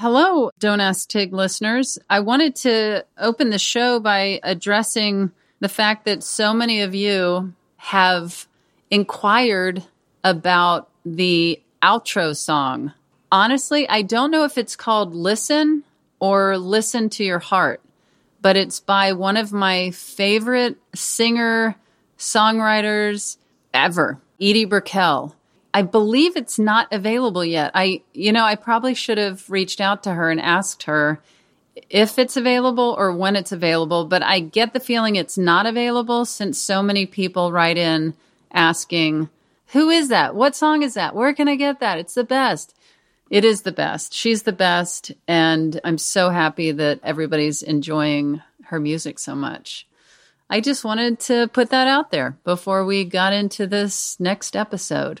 Hello, Don't Ask Tig listeners. I wanted to open the show by addressing the fact that so many of you have inquired about the outro song. Honestly, I don't know if it's called Listen or Listen to Your Heart, but it's by one of my favorite singer songwriters ever, Edie Brickell. I believe it's not available yet. I, you know, I probably should have reached out to her and asked her if it's available or when it's available, but I get the feeling it's not available since so many people write in asking, Who is that? What song is that? Where can I get that? It's the best. It is the best. She's the best. And I'm so happy that everybody's enjoying her music so much. I just wanted to put that out there before we got into this next episode.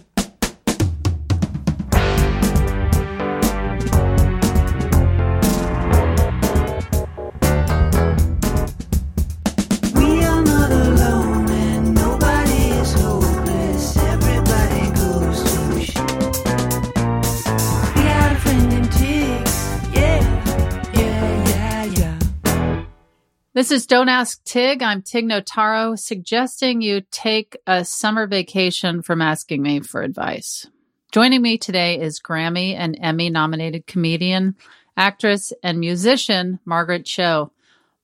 This is Don't Ask Tig. I'm Tig Notaro, suggesting you take a summer vacation from asking me for advice. Joining me today is Grammy and Emmy nominated comedian, actress, and musician Margaret Cho.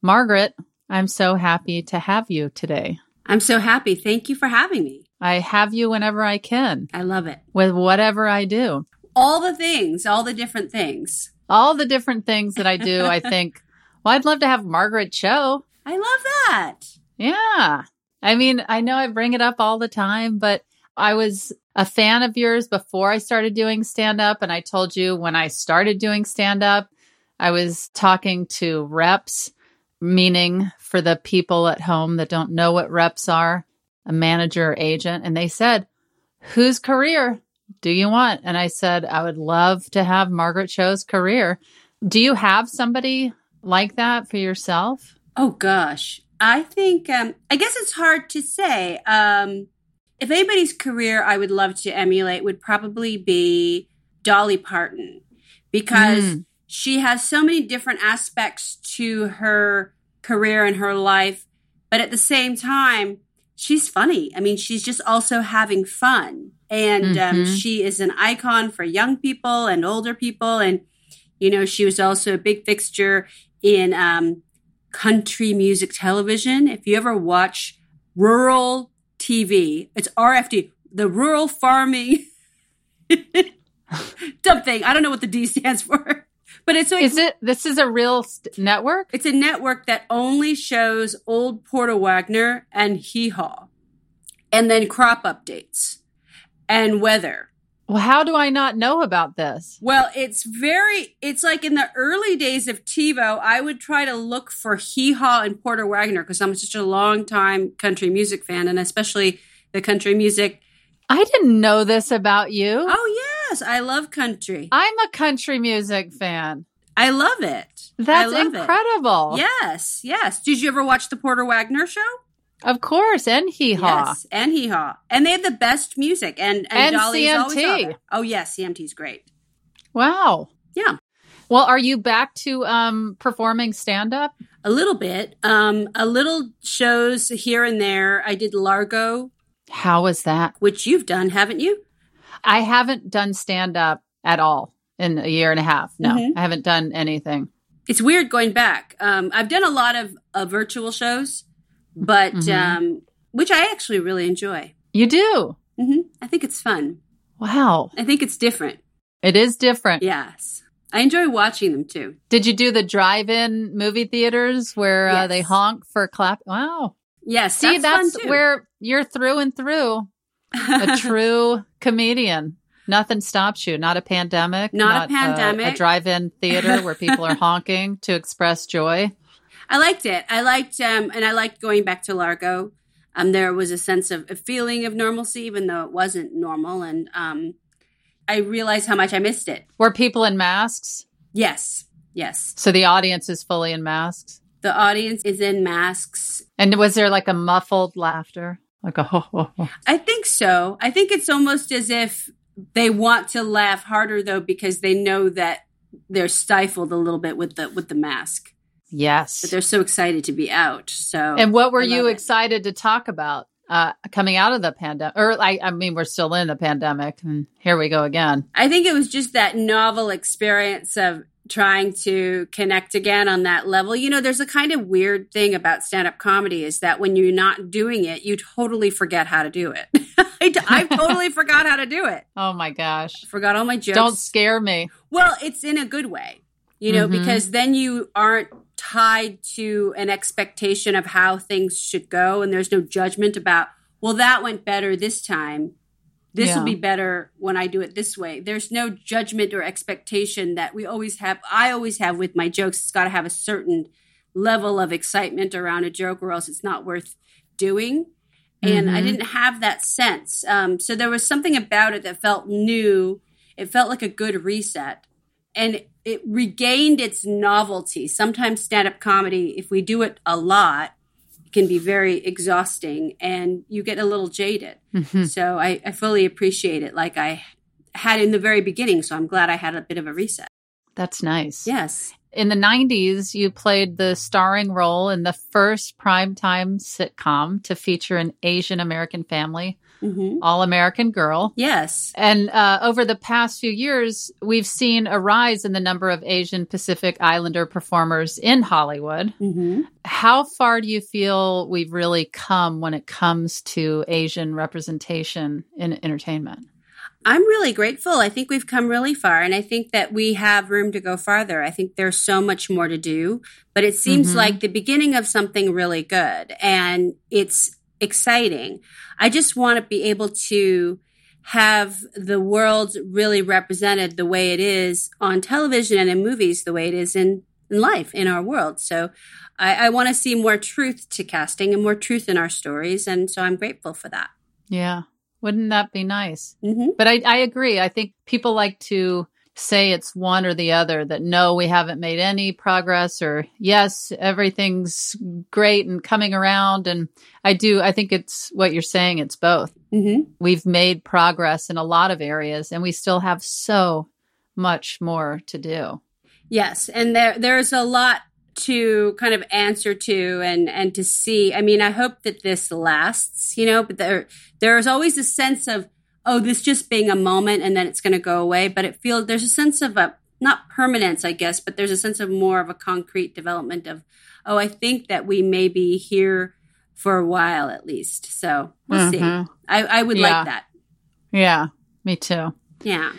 Margaret, I'm so happy to have you today. I'm so happy. Thank you for having me. I have you whenever I can I love it. with whatever I do. All the things, all the different things. All the different things that I do, I think, well, I'd love to have Margaret Cho. I love that. Yeah. I mean, I know I bring it up all the time, but I was a fan of yours before I started doing stand up. And I told you when I started doing stand up, I was talking to reps, meaning for the people at home that don't know what reps are, a manager or agent. And they said, Whose career do you want? And I said, I would love to have Margaret Cho's career. Do you have somebody like that for yourself? Oh gosh. I think um I guess it's hard to say. Um if anybody's career I would love to emulate would probably be Dolly Parton because Mm. she has so many different aspects to her career and her life, but at the same time she's funny. I mean, she's just also having fun. And um, Mhm. she is an icon for young people and older people and you know, she was also a big fixture in um, country music television. If you ever watch rural TV, it's RFD, the rural farming something. I don't know what the D stands for, but it's like, Is it? This is a real st- network. it's a network that only shows old Porter Wagoner and Hee Haw, and then crop updates and weather. Well, how do I not know about this? Well, it's very, it's like in the early days of TiVo, I would try to look for Hee Haw and Porter Wagoner because I'm such a long time country music fan and especially the country music. I didn't know this about you. Oh, yes, I love country. I'm a country music fan. I love it. I That's love it. incredible. Yes, yes. Did you ever watch the Porter Wagoner show? Of course, and hee haw. Yes, and Hee Haw. And they have the best music. And, and, And Dolly's CMT. Oh, yes, CMT's great. Wow. Yeah. Well, are you back to um performing stand up? A little bit. Um, a little shows here and there. I did Largo, How was that? which you've done, haven't you? I haven't done stand up at all in a year and a half. No, Mhm. I haven't done anything. It's weird going back. Um, I've done a lot of uh, virtual shows, but Mhm. um, which I actually really enjoy. You do. hmm I think it's fun. Wow. I think it's different. It is different. Yes, I enjoy watching them too. Did you do the drive-in movie theaters where uh, they honk for clap? Wow. Yes, See, that's, too. where you're through and through a true comedian. Nothing stops you. Not a pandemic. Not a pandemic. A, pandemic. drive-in theater where people are honking to express joy. I liked it. I liked, um, and I liked going back to Largo. Um, there was a sense of a feeling of normalcy, even though it wasn't normal, and um, I realized how much I missed it. Were people in masks? Yes, yes. So the audience is fully in masks. The audience is in masks. And was there like a muffled laughter? Like a ho ho ho. I think so. I think it's almost as if they want to laugh harder though because they know that they're stifled a little bit with the with the mask. Yes. But they're so excited to be out. So And what were you it. excited to talk about uh, coming out of the pandemic? Or I, I mean, we're still in the pandemic, and here we go again. I think it was just that novel experience of trying to connect again on that level. You know, there's a kind of weird thing about stand up comedy is that when you're not doing it, you totally forget how to do it. I, I totally forgot how to do it. Oh my gosh! Forgot all my jokes. Don't scare me. Well, it's in a good way, you know, Mhm. because then you aren't tied to an expectation of how things should go, and there's no judgment about, well, that went better this time. This Yeah. will be better when I do it this way. There's no judgment or expectation that we always have. I always have with my jokes. It's got to have a certain level of excitement around a joke, or else it's not worth doing. And I Mhm. didn't have that sense. Um, so there was something about it that felt new. It felt like a good reset and it regained its novelty. Sometimes stand up comedy, if we do it a lot, can be very exhausting and you get a little jaded. Mhm. So I, I fully appreciate it like I had in the very beginning. So I'm glad I had a bit of a reset. That's nice. Yes. In the 90s, you played the starring role in the first primetime sitcom to feature an Asian American family, hmm All American Girl. Yes. And uh, over the past few years, we've seen a rise in the number of Asian Pacific Islander performers in Hollywood. hmm How far do you feel we've really come when it comes to Asian representation in entertainment? I'm really grateful. I think we've come really far, and I think that we have room to go farther. I think there's so much more to do, but it seems Mhm. like the beginning of something really good, and it's exciting. I just want to be able to have the world really represented the way it is on television and in movies, the way it is in, in life, in our world. So I, I want to see more truth to casting and more truth in our stories, and so I'm grateful for that. Yeah. Wouldn't that be nice? hmm But I, I agree. I think people like to say it's one or the other that no, we haven't made any progress or yes, everything's great and coming around. And I do, I think it's what you're saying. It's both. hmm We've made progress in a lot of areas and we still have so much more to do. Yes, and there there's a lot to kind of answer to and and to see. I mean, I hope that this lasts, you know, but there there's always a sense of oh, this just being a moment and then it's going to go away, but it feels there's a sense of a not permanence, I guess, but there's a sense of more of a concrete development of oh, I think that we may be here for a while at least. So, we'll see. Mhm. I I would Yeah. like that. Yeah, me too. Yeah.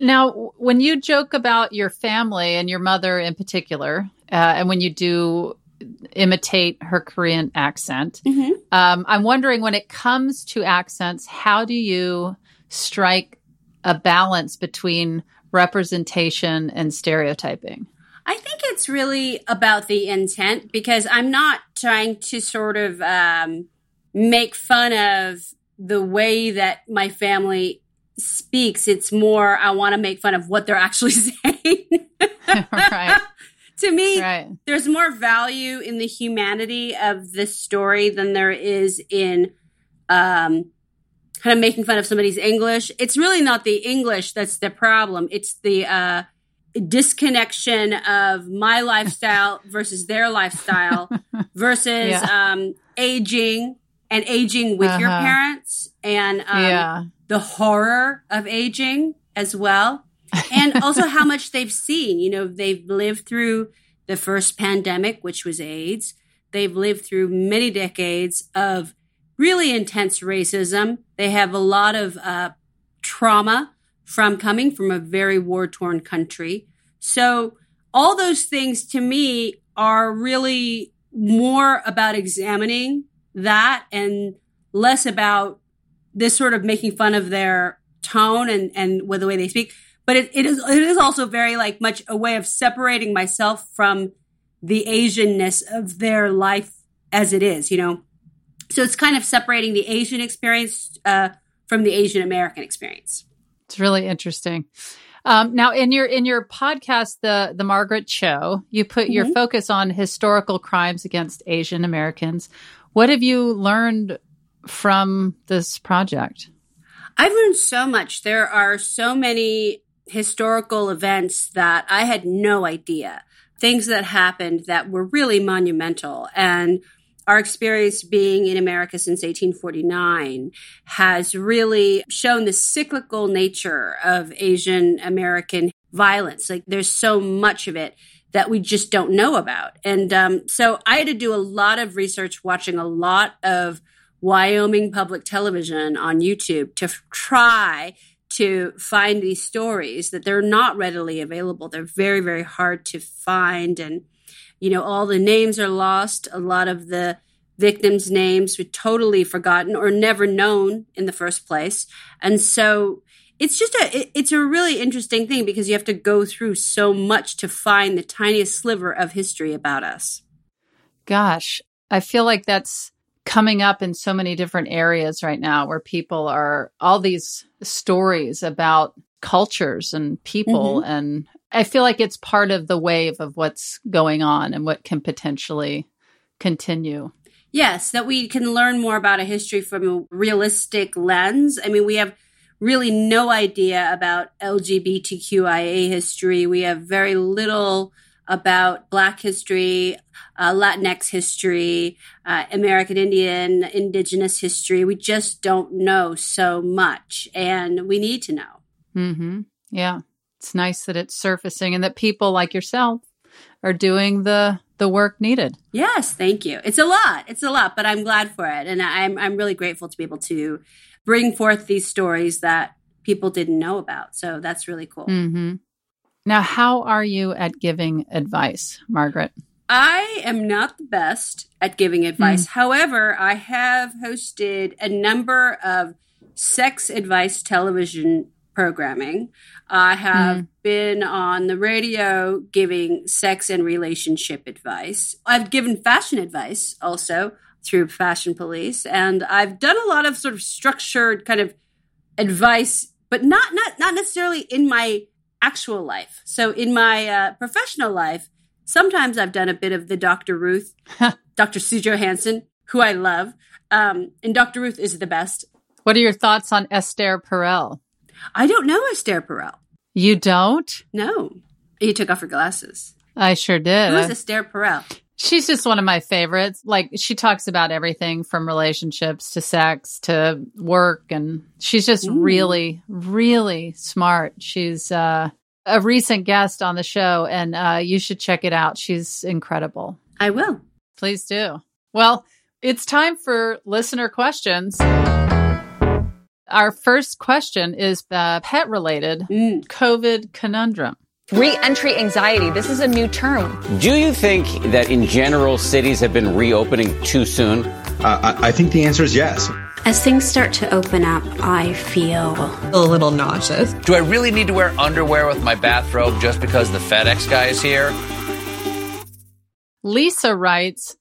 Now, when you joke about your family and your mother in particular, uh, and when you do imitate her Korean accent, Mhm. um, I'm wondering when it comes to accents, how do you strike a balance between representation and stereotyping? I think it's really about the intent because I'm not trying to sort of um, make fun of the way that my family speaks. It's more I want to make fun of what they're actually saying. right, to me, right. there's more value in the humanity of this story than there is in um, kind of making fun of somebody's English. It's really not the English that's the problem. It's the uh, disconnection of my lifestyle versus their lifestyle versus Yeah. um, aging and aging with your Uh-huh. parents and um, yeah, the horror of aging as well and also how much they've seen you know they've lived through the first pandemic which was aids they've lived through many decades of really intense racism. They have a lot of uh, trauma from coming from a very war torn country. So all those things to me are really more about examining that and less about this sort of making fun of their tone and and with the way they speak. But it, it is it is also very like much a way of separating myself from the asianness of their life as it is you know so it's kind of separating the asian experience uh, from the asian american experience it's really interesting. Um, now, in your in your podcast, the the Margaret Cho, you put your Mhm. focus on historical crimes against Asian Americans. What have you learned from this project? I've learned so much. There are so many historical events that I had no idea. Things that happened that were really monumental. And our experience being in America since 1849 has really shown the cyclical nature of Asian American violence. Like there's so much of it that we just don't know about. And um, so I had to do a lot of research, watching a lot of Wyoming public television on YouTube to f- try to find these stories that they're not readily available. They're very, very hard to find. And, you know, all the names are lost. A lot of the victims' names were totally forgotten or never known in the first place. And so it's just a it's a really interesting thing because you have to go through so much to find the tiniest sliver of history about us. Gosh, I feel like that's coming up in so many different areas right now where people are all these stories about cultures and people mm-hmm. and I feel like it's part of the wave of what's going on and what can potentially continue. Yes, that we can learn more about a history from a realistic lens. I mean, we have really no idea about LGBTQIA history. We have very little about Black history, uh, Latinx history, uh, American Indian, Indigenous history. We just don't know so much, and we need to know. Mhm. Yeah. It's nice that it's surfacing and that people like yourself are doing the the work needed. Yes, thank you. It's a lot. It's a lot, but I'm glad for it, and I'm I'm really grateful to be able to bring forth these stories that people didn't know about. So that's really cool. Mhm. Now, how are you at giving advice, Margaret? I am not the best at giving advice. However, I have hosted a number of sex advice television programming. I have been on the radio giving sex and relationship advice. I've given fashion advice also through Fashion Police, and I've done a lot of sort of structured kind of advice, but not not not necessarily in my actual life. So in my uh, professional life, sometimes I've done a bit of the Dr. Ruth, Dr. Sue Johanson, who I love, um, and Dr. Ruth is the best. What are your thoughts on Esther Perel? I don't know Esther Perel. You don't? No, you took off her glasses. I sure did. Who is Esther Perel? She's just one of my favorites. Like she talks about everything from relationships to sex to work and she's just Ooh. really really smart. She's uh a recent guest on the show and uh you should check it out. She's incredible. I will. Please do. Well, it's time for listener questions. Our first question is uh, pet related Mm. COVID conundrum. Re-entry anxiety. This is a new term. Do you think that in general cities have been reopening too soon? Uh, I I think the answer is yes. As things start to open up, I feel a little nauseous. Do I really need to wear underwear with my bathrobe just because the FedEx guy is here? Lisa writes,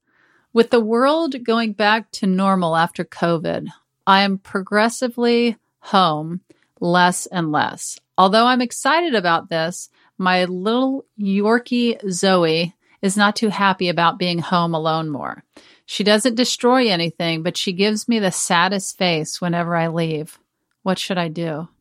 with the world going back to normal after COVID, I am progressively home less and less. Although I'm excited about this, my little Yorkie Zoe is not too happy about being home alone more. She doesn't destroy anything, but she gives me the saddest face whenever I leave. What should I do?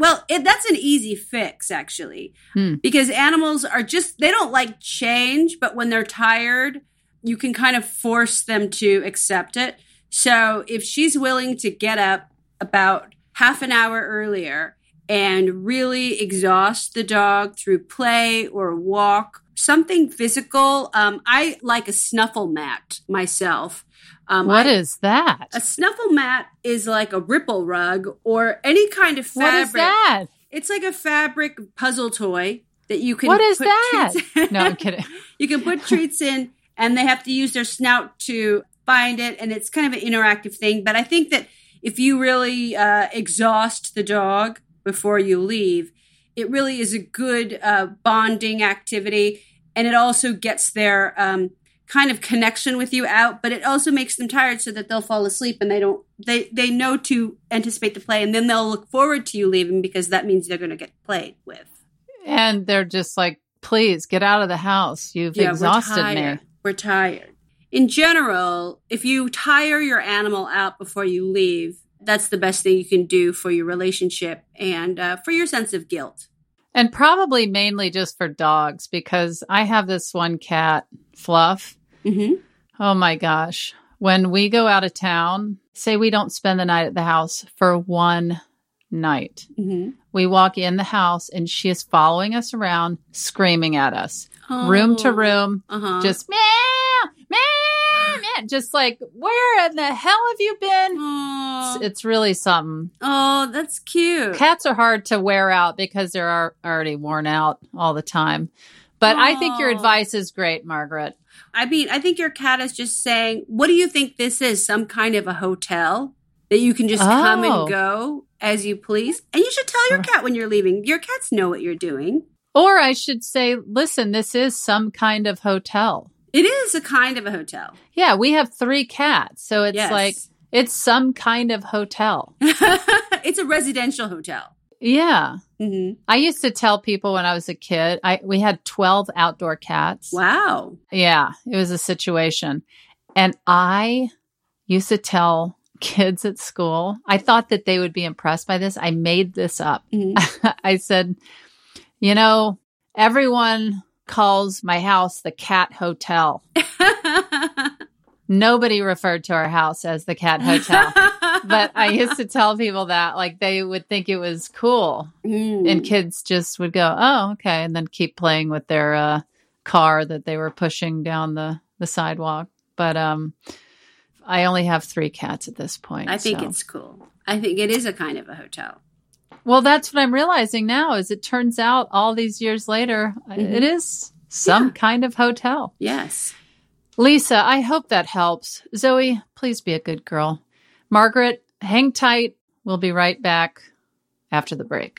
Well, it, that's an easy fix, actually, Hmm. because animals are just, they don't like change, but when they're tired, you can kind of force them to accept it. So if she's willing to get up about half an hour earlier and really exhaust the dog through play or walk, something physical, um, I like a snuffle mat myself. Um, What I- is that? a snuffle mat is like a ripple rug or any kind of fabric. is that? It's like a fabric puzzle toy that you can. What is that? treats. No, I'm kidding. you can put treats in, and they have to use their snout to find it, and it's kind of an interactive thing. But I think that if you really uh, exhaust the dog before you leave, it really is a good uh, bonding activity, and it also gets their um, kind of connection with you out. But it also makes them tired so that they'll fall asleep and they don't. They they know to anticipate the play, and then they'll look forward to you leaving because that means they're going to get played with. And they're just like, please get out of the house. You've Yeah, exhausted me. We're tired. In general, if you tire your animal out before you leave, that's the best thing you can do for your relationship and uh, for your sense of guilt. And probably mainly just for dogs because I have this one cat, Fluff. Mm-hmm. Oh my gosh. When we go out of town, say we don't spend the night at the house for one night. Mm-hmm. We walk in the house and she is following us around, screaming at us, room to room, Uh-huh. just meow, meow, meow. Just like, where in the hell have you been? Aw. It's, it's really something. oh, that's cute. Cats are hard to wear out because they're already worn out all the time. But I think your advice is great, Margaret. I mean, I think your cat is just saying, "What do you think this is? Some kind of a hotel that you can just come Oh. and go as you please?" And you should tell your cat when you're leaving. Your cats know what you're doing. Or I should say, listen, this is some kind of hotel. It is a kind of a hotel. Yeah, we have three cats. So it's Yes. like, it's some kind of hotel. it's a residential hotel. Yeah. hmm I used to tell people when I was a kid, I we had 12 outdoor cats. Wow. Yeah, it was a situation. And I used to tell kids at school, I thought that they would be impressed by this. I made this up. Mhm. I said, you know, everyone calls my house the cat hotel. Nobody referred to our house as the cat hotel. but I used to tell people that like they would think it was cool Mm. and kids just would go, "Oh, okay," and then keep playing with their uh, car that they were pushing down the the sidewalk. But um, I only have three cats at this point. I think so- it's cool. I think it is a kind of a hotel. Well. That's what I'm realizing now. Is it turns out all these years later, Mhm. it is some Yeah. kind of hotel. Yes. Lisa, I hope that helps. Zoe, please be a good girl. Margaret, hang tight. We'll be right back after the break.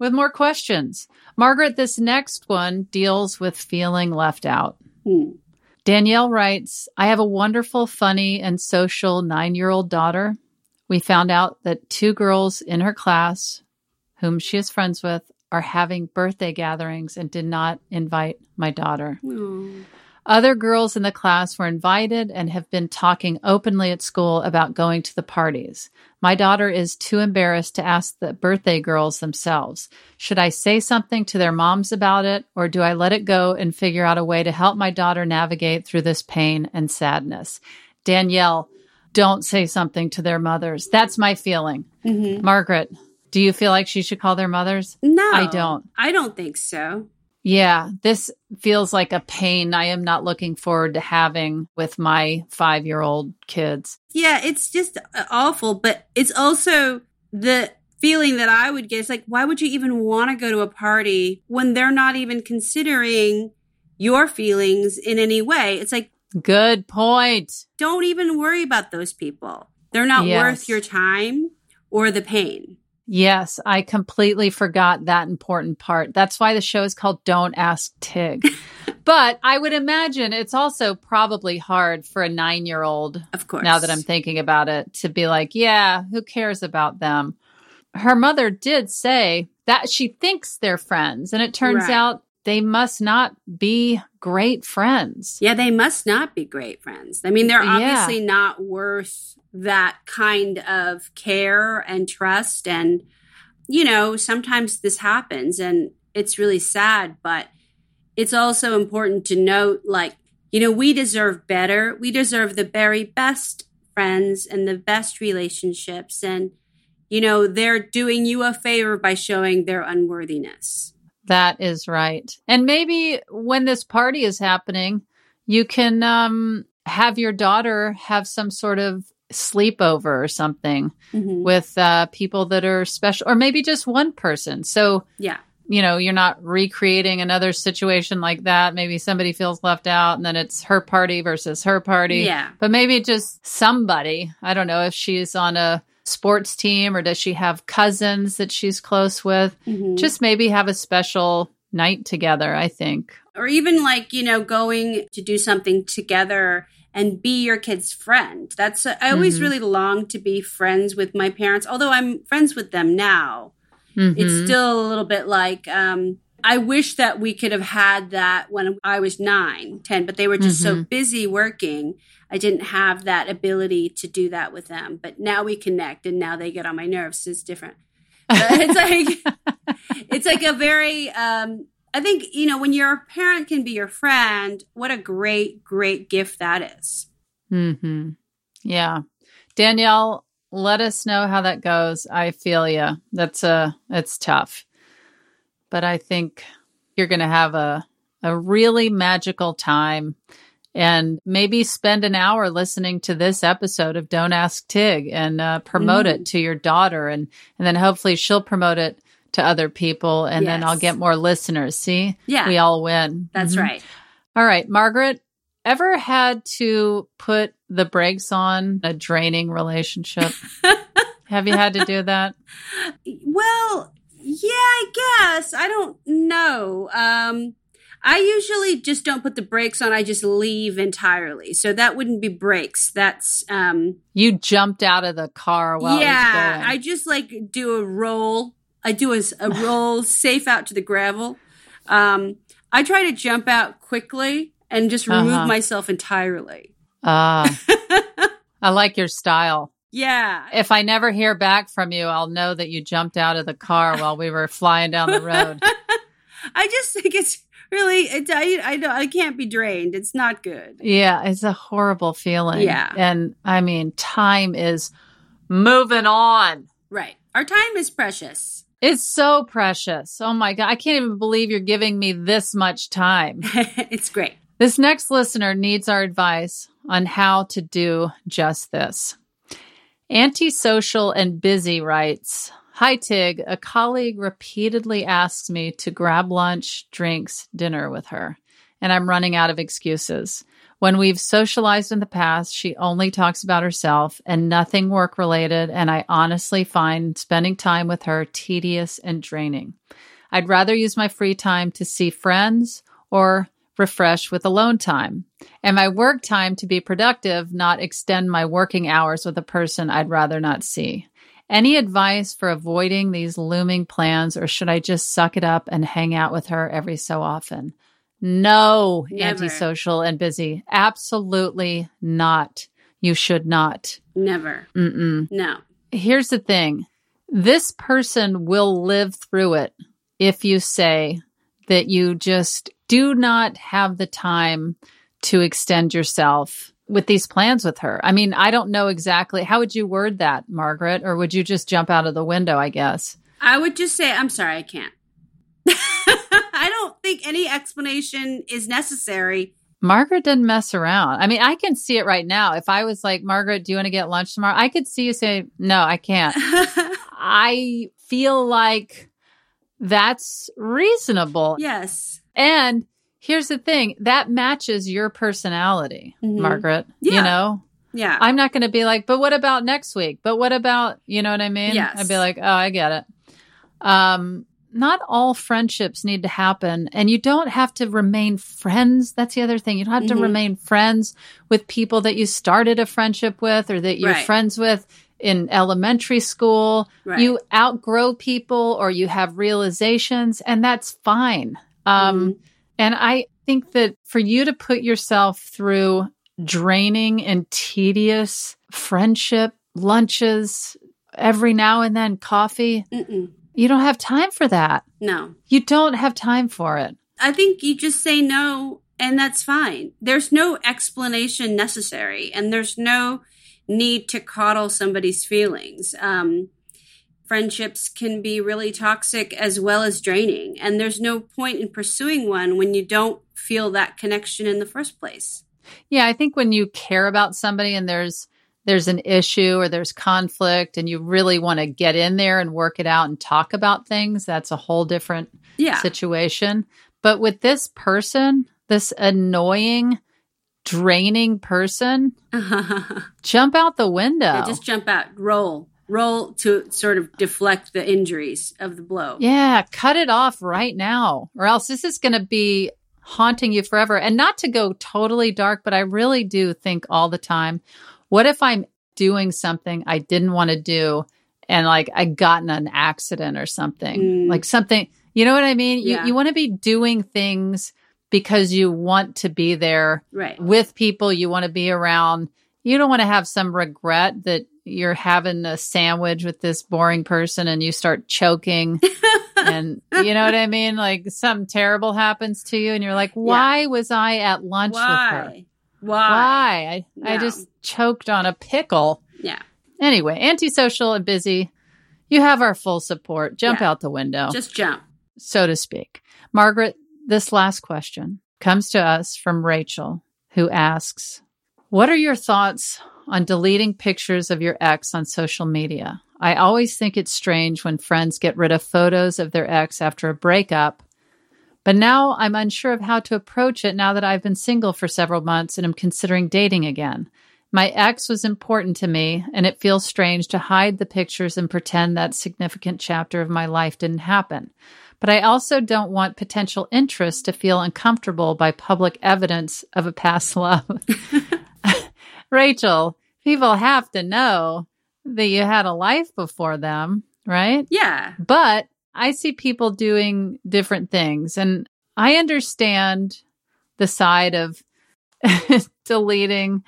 With more questions. Margaret, this next one deals with feeling left out. Hmm. Danielle writes I have a wonderful, funny, and social nine year old daughter. We found out that two girls in her class, whom she is friends with, are having birthday gatherings and did not invite my daughter. Other girls in the class were invited and have been talking openly at school about going to the parties. My daughter is too embarrassed to ask the birthday girls themselves. Should I say something to their moms about it, or do I let it go and figure out a way to help my daughter navigate through this pain and sadness? Danielle, don't say something to their mothers. That's my feeling. Mhm. Margaret, do you feel like she should call their mothers? No, I don't. I don't think so. Yeah, this feels like a pain I am not looking forward to having with my five year old kids. Yeah, it's just uh, awful, but it's also the feeling that I would get. It's like, why would you even want to go to a party when they're not even considering your feelings in any way? It's like, Good point. don't even worry about those people. They're not Yes. worth your time or the pain. Yes, I completely forgot that important part. That's why the show is called Don't Ask Tig. but I would imagine it's also probably hard for a nine year old, Of course. now that I'm thinking about it, to be like, yeah, who cares about them? Her mother did say that she thinks they're friends, and it turns Right. out they must not be great friends. Yeah, they must not be great friends. I mean, they're Yeah. obviously not worth that kind of care and trust. And, you know, sometimes this happens and it's really sad, but it's also important to note like, you know, we deserve better. We deserve the very best friends and the best relationships. And, you know, they're doing you a favor by showing their unworthiness. That is right. And maybe when this party is happening, you can um, have your daughter have some sort of sleepover or something Mhm. with uh, people that are special, or maybe just one person. So, Yeah. you know, you're not recreating another situation like that. Maybe somebody feels left out and then it's her party versus her party. Yeah. But maybe just somebody. I don't know if she's on a sports team or does she have cousins that she's close with. Mhm. Just maybe have a special night together, I think. or even like you know going to do something together and be your kid's friend that's i always Mhm. really long to be friends with my parents although i'm friends with them now it's Mhm. still a little bit like um i wish that we could have had that when i was nine, ten, but they were just so Mhm. busy working i didn't have that ability to do that with them but now we connect and now they get on my nerves it's different it's like it's like a very um i think you know when your parent can be your friend what a great great gift that is Mm-hmm. Yeah. Danielle, let us know how that goes. I feel you. That's a it's tough. But I think you're going to have a a really magical time and maybe spend an hour listening to this episode of Don't Ask Tig and uh, promote Mm. it to your daughter and and then hopefully she'll promote it to other people and then I'll get more listeners. See? Yeah. We all win. that's Mhm. right All right, Margaret, ever had to put the brakes on a draining relationship? Have you had to do that? well yeah i guess i don't know um i usually just don't put the brakes on i just leave entirely so that wouldn't be brakes that's um You jumped out of the car while yeah i just like do a roll i do a roll safe out to the gravel um i try to jump out quickly and just remove Uh-huh. myself entirely Ah, I like your style. yeah If I never hear back from you, I'll know that you jumped out of the car while we were flying down the road. i just think it's really I, I i can't be drained it's not good Yeah, it's a horrible feeling. Yeah. And I mean, time is moving on. right our time is precious It's so precious. Oh my God. I can't even believe you're giving me this much time. it's great This next listener needs our advice on how to do just this. Antisocial and Busy writes Hi, Tig. A colleague repeatedly asks me to grab lunch, drinks, dinner with her, and I'm running out of excuses. When we've socialized in the past, she only talks about herself and nothing work related, and I honestly find spending time with her tedious and draining. I'd rather use my free time to see friends or refresh with alone time, and my work time to be productive, not extend my working hours with a person I'd rather not see. Any advice for avoiding these looming plans, or should I just suck it up and hang out with her every so often? No, Never. antisocial and busy. Absolutely not. You should not. never Mm-mm no here's the thing this person will live through it if you say that you just do not have the time to extend yourself with these plans with her. I mean, I don't know exactly how would you word that, Margaret, or would you just jump out of the window, I guess? I would just say, I'm sorry, I can't. I don't think any explanation is necessary. Margaret didn't mess around. I mean, I can see it right now. If I was like, Margaret, do you want to get lunch tomorrow? I could see you say, no, I can't. I feel like that's reasonable. yes. And here's the thing that matches your personality, Mhm. Margaret. You know, Yeah. I'm not going to be like, but what about next week? But what about, you know what I mean? Yes. I'd be like, oh, I get it. Um, not all friendships need to happen, and you don't have to remain friends. That's the other thing. You don't have to Mhm. remain friends with people that you started a friendship with or that you're Right. friends with in elementary school. Right. You outgrow people or you have realizations, and that's fine. Um, Mm-hmm. And I think that for you to put yourself through draining and tedious friendship lunches every now and then, coffee, Mm-mm. You don't have time for that. No. You don't have time for it. I think you just say no, and that's fine. There's no explanation necessary, and there's no need to coddle somebody's feelings. Um, friendships can be really toxic as well as draining. And there's no point in pursuing one when you don't feel that connection in the first place. Yeah, I think when you care about somebody and there's there's an issue or there's conflict and you really want to get in there and work it out and talk about things, that's a whole different Yeah. situation. But with this person, this annoying, draining person, jump out the window. Yeah, just jump out, roll, roll to sort of deflect the injuries of the blow. Yeah, cut it off right now, or else this is going to be haunting you forever. And not to go totally dark, but I really do think all the time what if I'm doing something I didn't want to do and like I got in an accident or something? Mm. Like something, you know what I mean? Yeah. You, you want to be doing things because you want to be there Right. with people you want to be around. You don't want to have some regret that you're having a sandwich with this boring person and you start choking and you know what I mean? Like something terrible happens to you and you're like, why was I at lunch with her? Why? Why? Why? I, I just choked on a pickle. Yeah. Anyway, antisocial and busy. You have our full support. Jump Yeah. out the window Just jump. so to speak. Margaret, this last question comes to us from Rachel, who asks What are your thoughts on deleting pictures of your ex on social media? I always think it's strange when friends get rid of photos of their ex after a breakup, but now I'm unsure of how to approach it now that I've been single for several months and am considering dating again. My ex was important to me, and it feels strange to hide the pictures and pretend that significant chapter of my life didn't happen. But I also don't want potential interest to feel uncomfortable by public evidence of a past love. Rachel, people have to know that you had a life before them, right? Yeah. But I see people doing different things, and I understand the side of deleting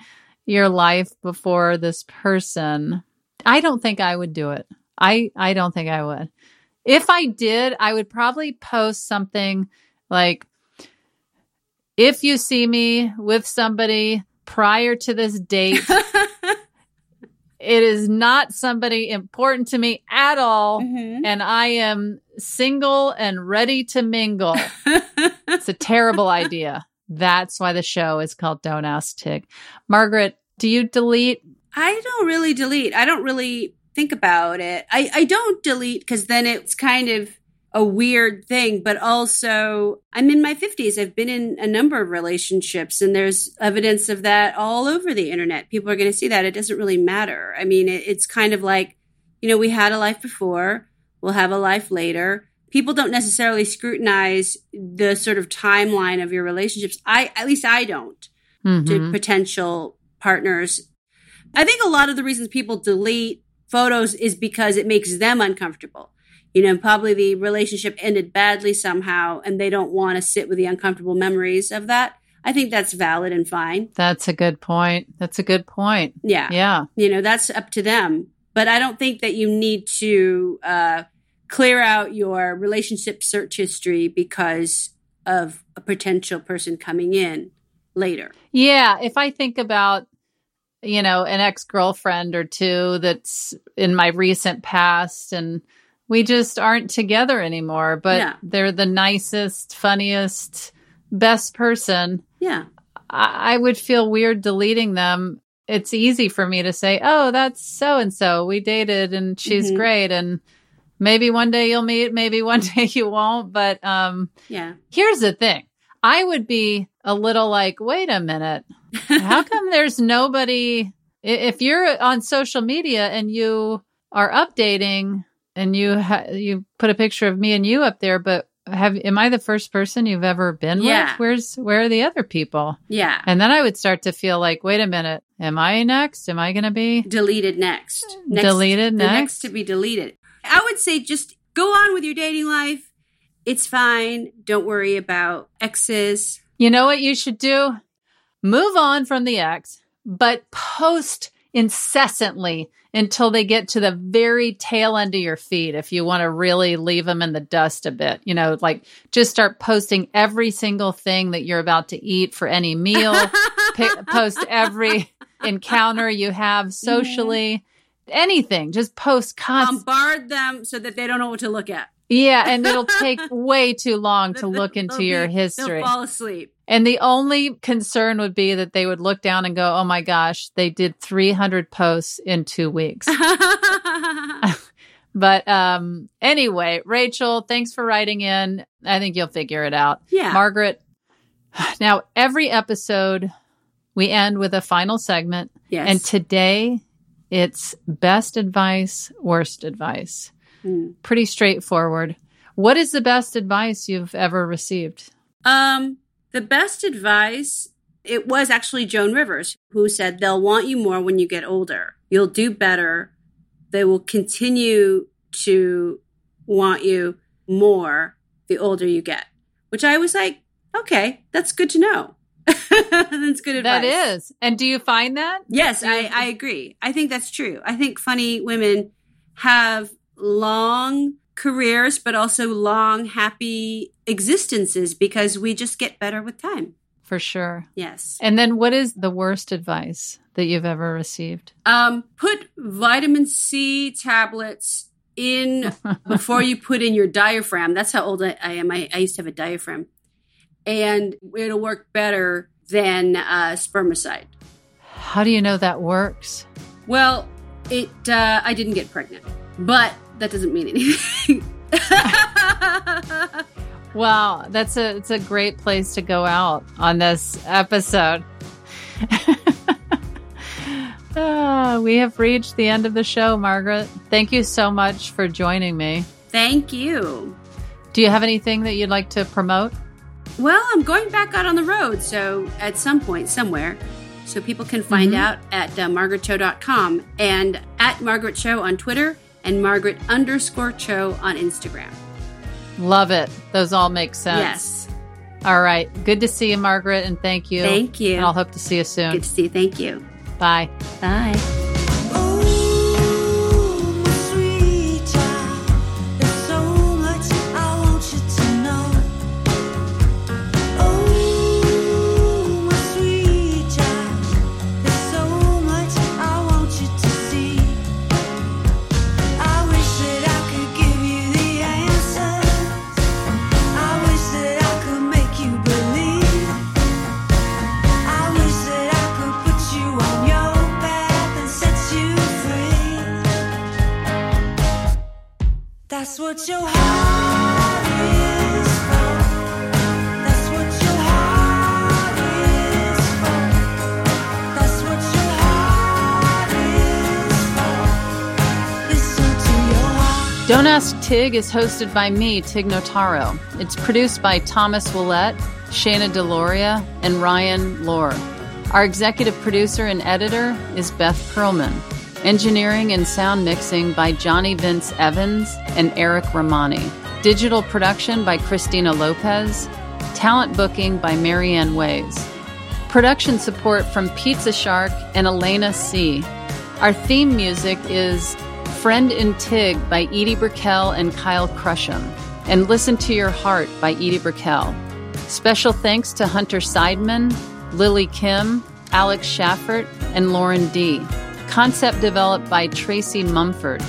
your life before this person. I don't think I would do it. I I don't think I would. If I did, I would probably post something like if you see me with somebody prior to this date, it is not somebody important to me at all Mhm. and I am single and ready to mingle. it's a terrible idea. That's why the show is called Don't Ask Tig. Margaret, do you delete? I don't really delete. I don't really think about it. I, I don't delete because then it's kind of a weird thing, but also I'm in my 50s. I've been in a number of relationships and there's evidence of that all over the internet. People are going to see that. It doesn't really matter. I mean, it, it's kind of like, you know, we had a life before, we'll have a life later. People don't necessarily scrutinize the sort of timeline of your relationships. I, at least I don't to Mhm. potential partners. I think a lot of the reasons people delete photos is because it makes them uncomfortable. You know, probably the relationship ended badly somehow and they don't want to sit with the uncomfortable memories of that. I think that's valid and fine. That's a good point. That's a good point. Yeah. Yeah. You know, that's up to them. But I don't think that you need to uh, clear out your relationship search history because of a potential person coming in later. Yeah. If I think about, you know, an ex girlfriend or two that's in my recent past and we just aren't together anymore, but Yeah. they're the nicest, funniest, best person. Yeah. I, I would feel weird deleting them. It's easy for me to say, oh, that's so and so. We dated and she's Mhm. great. And maybe one day you'll meet, maybe one day you won't. But um, Yeah. here's the thing I would be a little like, wait a minute. How come there's nobody? If you're on social media and you are updating and you ha- you put a picture of me and you up there, but have am I the first person you've ever been Yeah. with? Where's where are the other people? Yeah. And then I would start to feel like, wait a minute, am I next? Am I going to be deleted next. next Deleted next? next to be deleted. I would say just go on with your dating life. It's fine. Don't worry about exes. You know what you should do? Move on from the ex, but post incessantly until they get to the very tail end of your feed if you want to really leave them in the dust a bit. You know, like just start posting every single thing that you're about to eat for any meal, post every encounter you have socially. Anything. Just post constant. Bombard them so that they don't know what to look at. yeah, and it'll take way too long to look into your history. They'll fall asleep. And the only concern would be that they would look down and go, "Oh my gosh, they did 300 posts in 2 weeks." but um anyway, Rachel, thanks for writing in. I think you'll figure it out. Yeah. Margaret, now every episode we end with a final segment. Yes. And today it's best advice, worst advice. Hmm. Pretty straightforward. What is the best advice you've ever received? Um, the best advice it was actually Joan Rivers who said they'll want you more when you get older. You'll do better. They will continue to want you more the older you get. Which I was like, okay, that's good to know. that's good advice. That is. And do you find that? Yes, I, I agree. I think that's true. I think funny women have long careers, but also long, happy existences because we just get better with time. For sure. Yes. And then what is the worst advice that you've ever received? Um, put vitamin C tablets in before you put in your diaphragm. That's how old I, I am. I, I used to have a diaphragm. And it'll work better than uh, spermicide. How do you know that works? Well, it uh, I didn't get pregnant, but that doesn't mean anything. Wow, that's a it's a great place to go out on this episode. Ah, we have reached the end of the show, Margaret. Thank you so much for joining me. Thank you. Do you have anything that you'd like to promote? Well, I'm going back out on the road, so at some point, somewhere, so people can find Mhm. out at uh, margaretcho.com and at Margaret Cho on Twitter and Margaret underscore Cho on Instagram. Love it. Those all make sense. Yes. All right. Good to see you, Margaret, and thank you. Thank you. And I'll hope to see you soon. Good to see you. Thank you. Bye. Bye. Tig is hosted by me, Tig Notaro. It's produced by Thomas Willett, Shayna Deloria, and Ryan Lohr. Our executive producer and editor is Beth Perlman. Engineering and sound mixing by Johnny Vince Evans and Eric Romani. Digital production by Christina Lopez. Talent booking by Marianne Ways. Production support from Pizza Shark and Elena C. Our theme music is Friend in Tig by Edie Brickell and Kyle Crusham, and Listen to Your Heart by Edie Brickell. Special thanks to Hunter Seidman, Lily Kim, Alex Schaffert, and Lauren D. Concept developed by Tracy Mumford.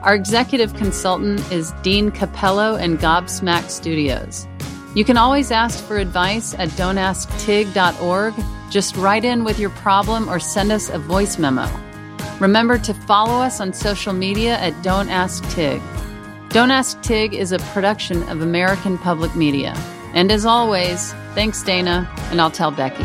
Our executive consultant is Dean Cappello and Gobsmack Studios. You can always ask for advice at don'tasktig.org. Just write in with your problem or send us a voice memo. Remember to follow us on social media at Don't Ask Tig. Don't Ask Tig is a production of American Public Media. And as always, thanks, Dana, and I'll tell Becky.